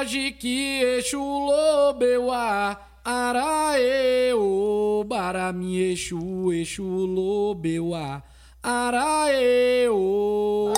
Hoje que Exu Lobeuá. Araê, o Barami Exu, Exu Lobeuá. Araê, o.